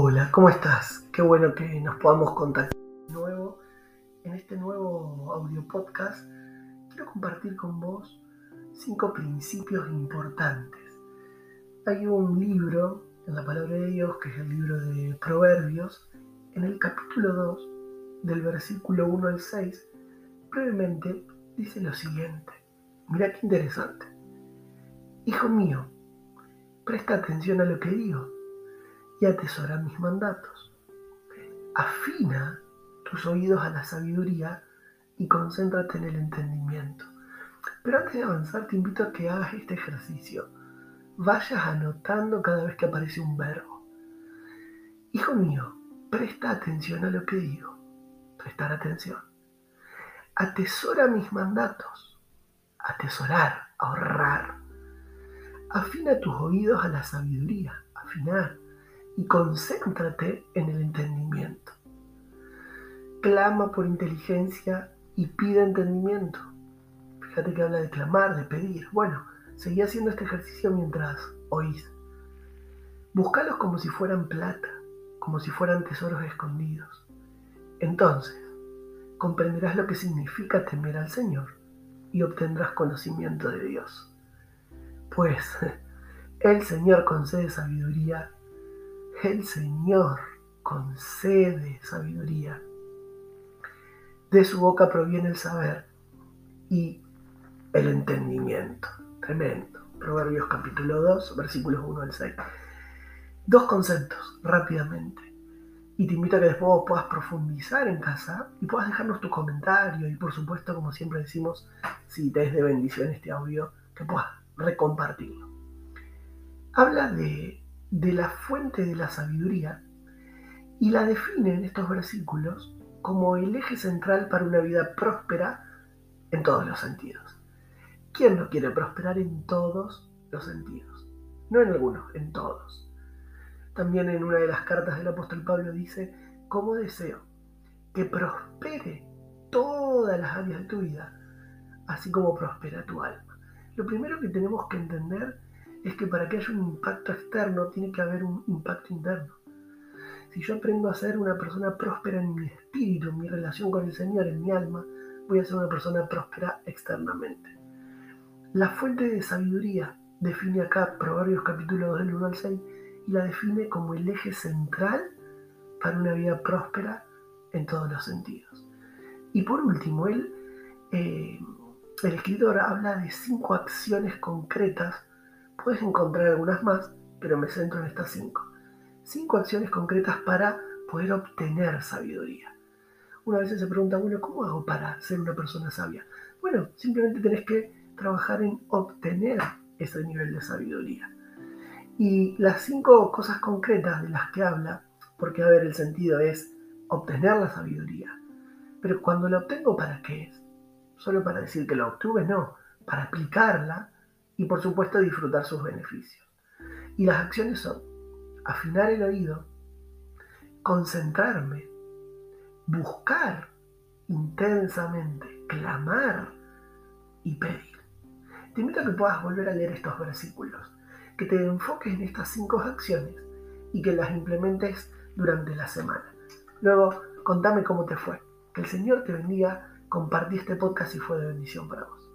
Hola, ¿cómo estás? Qué bueno que nos podamos contactar de nuevo. En este nuevo audio podcast quiero compartir con vos cinco principios importantes. Hay un libro en la palabra de Dios, que es el libro de Proverbios, en el capítulo 2, del versículo 1 al 6, brevemente dice lo siguiente. Mira qué interesante. Hijo mío, presta atención a lo que digo y atesora mis mandatos. Afina tus oídos a la sabiduría y concéntrate en el entendimiento. Pero antes de avanzar te invito a que hagas este ejercicio. Vayas anotando cada vez que aparece un verbo. Hijo mío, presta atención a lo que digo. Prestar atención. Atesora mis mandatos. Atesorar, ahorrar. Afina tus oídos a la sabiduría. Afinar y concéntrate en el entendimiento. Clama por inteligencia y pide entendimiento. Fíjate que habla de clamar, de pedir. Bueno, seguí haciendo este ejercicio mientras oís. Búscalos como si fueran plata, como si fueran tesoros escondidos. Entonces, comprenderás lo que significa temer al Señor y obtendrás conocimiento de Dios. Pues el Señor concede sabiduría el Señor concede sabiduría. De su boca proviene el saber y el entendimiento. Tremendo. Proverbios capítulo 2, versículos 1 al 6. Dos conceptos, rápidamente. Y te invito a que después puedas profundizar en casa y puedas dejarnos tu comentario y por supuesto, como siempre decimos, si te es de bendición este audio, que puedas recompartirlo. Habla de de la fuente de la sabiduría y la define en estos versículos como el eje central para una vida próspera en todos los sentidos. ¿Quién no quiere prosperar en todos los sentidos? No en algunos, en todos. También en una de las cartas del apóstol Pablo dice, como deseo que prospere todas las áreas de tu vida, así como prospera tu alma. Lo primero que tenemos que entender es que para que haya un impacto externo tiene que haber un impacto interno. Si yo aprendo a ser una persona próspera en mi espíritu, en mi relación con el Señor, en mi alma, voy a ser una persona próspera externamente. La fuente de sabiduría define acá Proverbios capítulo 2 del 1 al 6 y la define como el eje central para una vida próspera en todos los sentidos. Y por último, él, eh, el escritor habla de cinco acciones concretas Puedes encontrar algunas más, pero me centro en estas cinco. Cinco acciones concretas para poder obtener sabiduría. Una vez se pregunta, bueno, ¿cómo hago para ser una persona sabia? Bueno, simplemente tenés que trabajar en obtener ese nivel de sabiduría. Y las cinco cosas concretas de las que habla, porque a ver, el sentido es obtener la sabiduría. Pero cuando la obtengo, ¿para qué es? Solo para decir que la obtuve, no, para aplicarla y por supuesto disfrutar sus beneficios. Y las acciones son afinar el oído, concentrarme, buscar intensamente, clamar y pedir. Te invito a que puedas volver a leer estos versículos, que te enfoques en estas cinco acciones y que las implementes durante la semana. Luego, contame cómo te fue. Que el Señor te bendiga. Compartí este podcast y fue de bendición para vos.